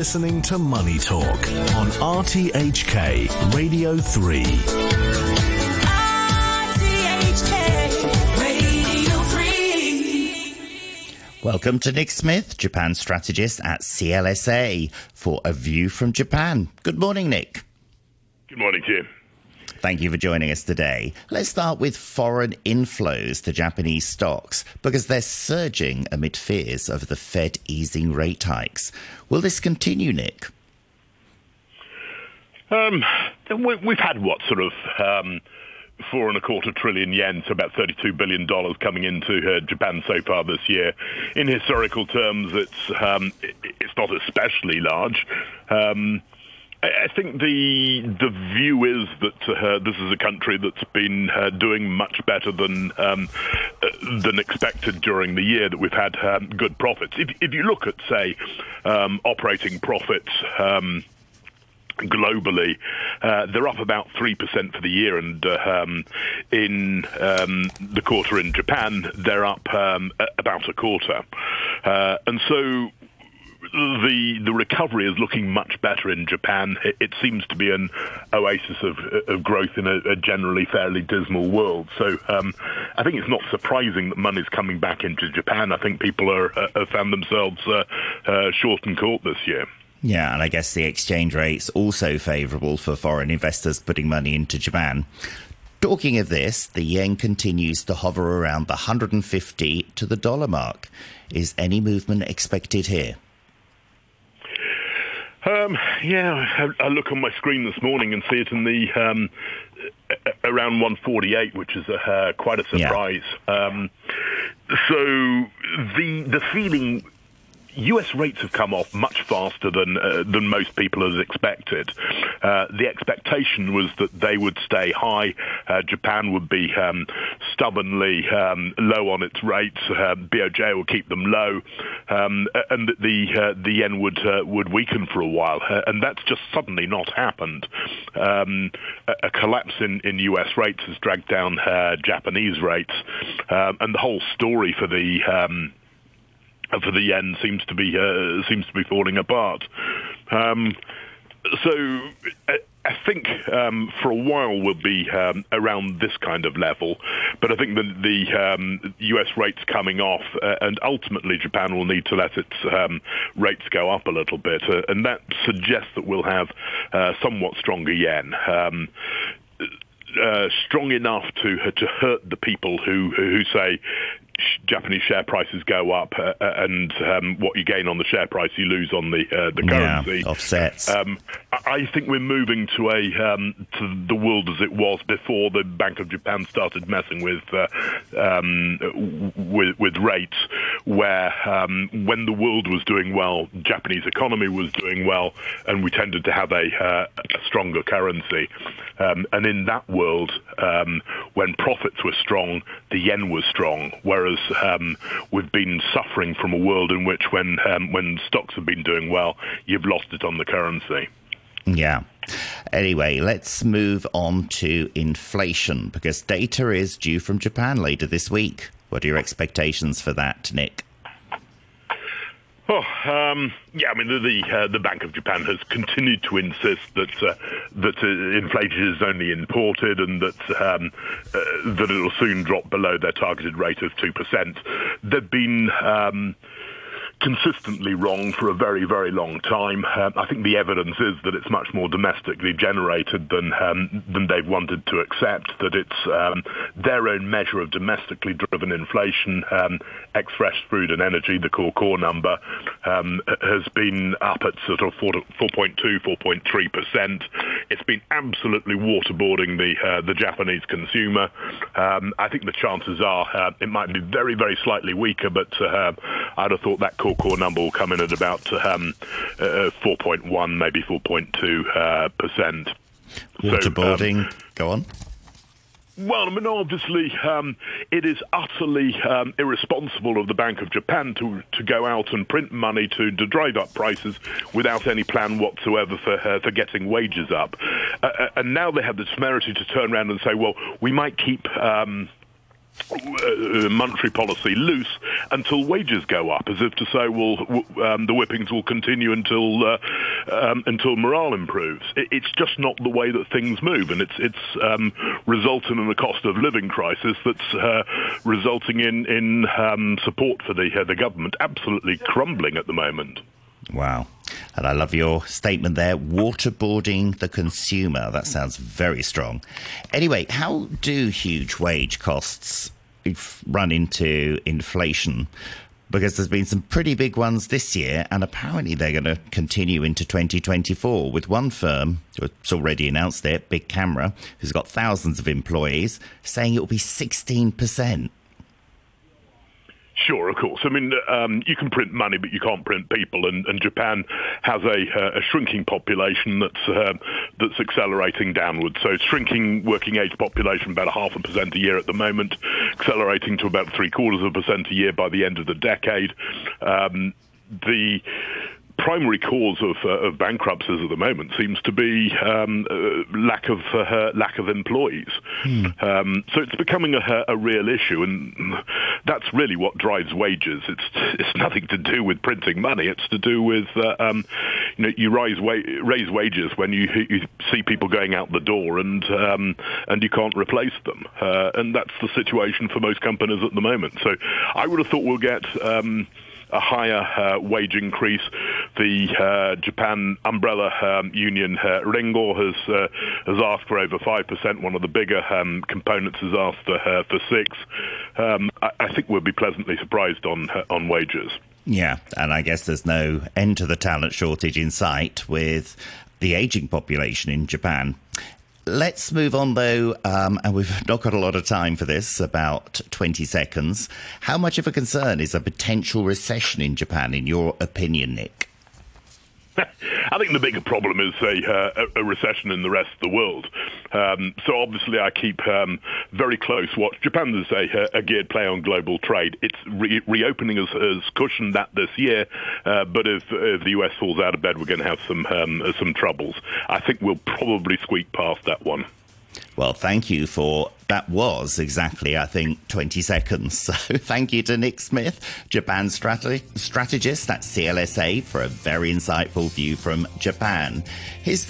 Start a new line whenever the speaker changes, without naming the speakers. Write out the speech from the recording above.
listening to Money Talk on RTHK Radio 3.
RTHK Radio 3.
Welcome to Nick Smith, Japan strategist at CLSA, for a view from Japan. Good morning, Nick.
Good morning to you.
Thank you for joining us today. Let's start with foreign inflows to Japanese stocks because they're surging amid fears of the Fed easing rate hikes. Will this continue, Nick?
Um, we, we've had what sort of um, four and a quarter trillion yen, so about thirty-two billion dollars coming into uh, Japan so far this year. In historical terms, it's um, it's not especially large. I I think the the view is that uh, this is a country that's been uh, doing much better than um, uh, than expected during the year. That we've had um, good profits. If, if you look at say um, operating profits. Um, globally, uh, they're up about 3% for the year, and uh, um, in um, the quarter in Japan, they're up um, about a quarter. Uh, and so the the recovery is looking much better in Japan. It, it seems to be an oasis of, of growth in a, a generally fairly dismal world. So um, I think it's not surprising that money's coming back into Japan. I think people are uh, have found themselves uh, uh, short and caught this year.
Yeah, and I guess the exchange rate's also favourable for foreign investors putting money into Japan. Talking of this, the yen continues to hover around the 150 to the dollar mark. Is any movement expected here?
Um, yeah, I, I look on my screen this morning and see it in the um, around 148, which is a, uh, quite a
Yeah.
surprise. Um, so the the feeling. U.S. rates have come off much faster than uh, than most people had expected. Uh, the expectation was that they would stay high. Uh, Japan would be um, stubbornly um, low on its rates. Uh, BOJ will keep them low, um, and that the uh, the yen would uh, would weaken for a while. And that's just suddenly not happened. Um, a, a collapse in, in U.S. rates has dragged down Japanese rates, um, and the whole story for the um, for the yen seems to be uh, seems to be falling apart. Um, so I, think um, for a while we'll be um, around this kind of level, but I think the, the um, U.S. rates coming off, uh, and ultimately Japan will need to let its um, rates go up a little bit, uh, and that suggests that we'll have uh, somewhat stronger yen. Um, uh, strong enough to to hurt the people who who say Japanese share prices go up uh, uh, and um, what you gain on the share price you lose on the uh, the currency.
Yeah, offsets.
Um, I think we're moving to a um, to the world as it was before the Bank of Japan started messing with uh, um, with, with rates, where um, when the world was doing well, Japanese economy was doing well, and we tended to have a, uh, stronger currency. Um, and in that world, um, when profits were strong, the yen was strong. Whereas um, we've been suffering from a world in which, when um, when stocks have been doing well, you've lost it on the currency.
Yeah. Anyway, let's move on to inflation because data is due from Japan later this week. What are your expectations for that, Nick?
Oh, um, yeah. I mean, the the, uh, the Bank of Japan has continued to insist that uh, that uh, inflation is only imported and that um, uh, that it will soon drop below their targeted rate of two percent. They've been um, consistently wrong for a very, very long time. Um, I think the evidence is that it's much more domestically generated than um, than they've wanted to accept. That it's um, their own measure of domestically driven inflation, um, ex fresh food and energy, the core core number, um, has been up at sort of 4, 4.2, 4.3 percent. It's been absolutely waterboarding the uh, the Japanese consumer. Um, I think the chances are uh, it might be very, very slightly weaker, but uh, I'd have thought that core core number will come in at about um, uh, 4.1, maybe 4.2 uh, percent. So, um,
Waterboarding. Go on.
well, I mean, obviously, um, it is utterly um, irresponsible of the Bank of Japan to, to go out and print money to, to drive up prices without any plan whatsoever for uh, for getting wages up. Uh, uh, and now they have the temerity to turn around and say, well, we might keep. Um, uh, monetary policy loose until wages go up, as if to say, well, um, the whippings will continue until uh, um, until morale improves. It's just not the way that things move, and it's it's um, resulting in a cost of living crisis that's uh, resulting in in um, support for the uh, the government absolutely crumbling at the moment.
Wow. And I love your statement there waterboarding the consumer. That sounds very strong. Anyway, how do huge wage costs run into inflation? Because there's been some pretty big ones this year, and apparently they're going to continue into 2024 with one firm, who's already announced it, Bic Camera, who's got thousands of employees, saying it will be 16%.
Sure, of course. I mean, um, you can print money, but you can't print people. And, and Japan has a, uh, a, shrinking population that's uh, that's accelerating downwards. So shrinking working age population about a half a percent a year at the moment, accelerating to about three quarters of a percent a year by the end of the decade. Um, the primary cause of, uh, of bankruptcies at the moment seems to be um, uh, lack of uh, lack of employees. Hmm. Um, so it's becoming a, a, real issue, and that's really what drives wages. It's it's nothing to do with printing money. It's to do with uh, um, you know you rise wa- raise wages when you you see people going out the door and um, and you can't replace them, uh, and that's the situation for most companies at the moment. So I would have thought we'll get um, a higher uh, wage increase. The uh, Japan umbrella um, union uh, Rengo has uh, has asked for over five percent. One of the bigger um, components has asked for, for six. Um, I, I, think we'll be pleasantly surprised on on wages.
Yeah, and I guess there's no end to the talent shortage in sight with the aging population in Japan. Let's move on, though, um, and we've not got a lot of time for this, about 20 seconds. How much of a concern is a potential recession in Japan, in your opinion, Nick?
I think the bigger problem is a, uh, a recession in the rest of the world. Um, so obviously, I keep um, very close watch. Japan is a, a, geared play on global trade. Its re- reopening has, has, cushioned that this year, uh, but if, if, the US falls out of bed, we're going to have some um, some troubles. I think we'll probably squeak past that one.
Well, thank you for that was exactly, I think, 20 seconds. So thank you to Nick Smith, Japan strate- strategist at CLSA, for a very insightful view from Japan. Here's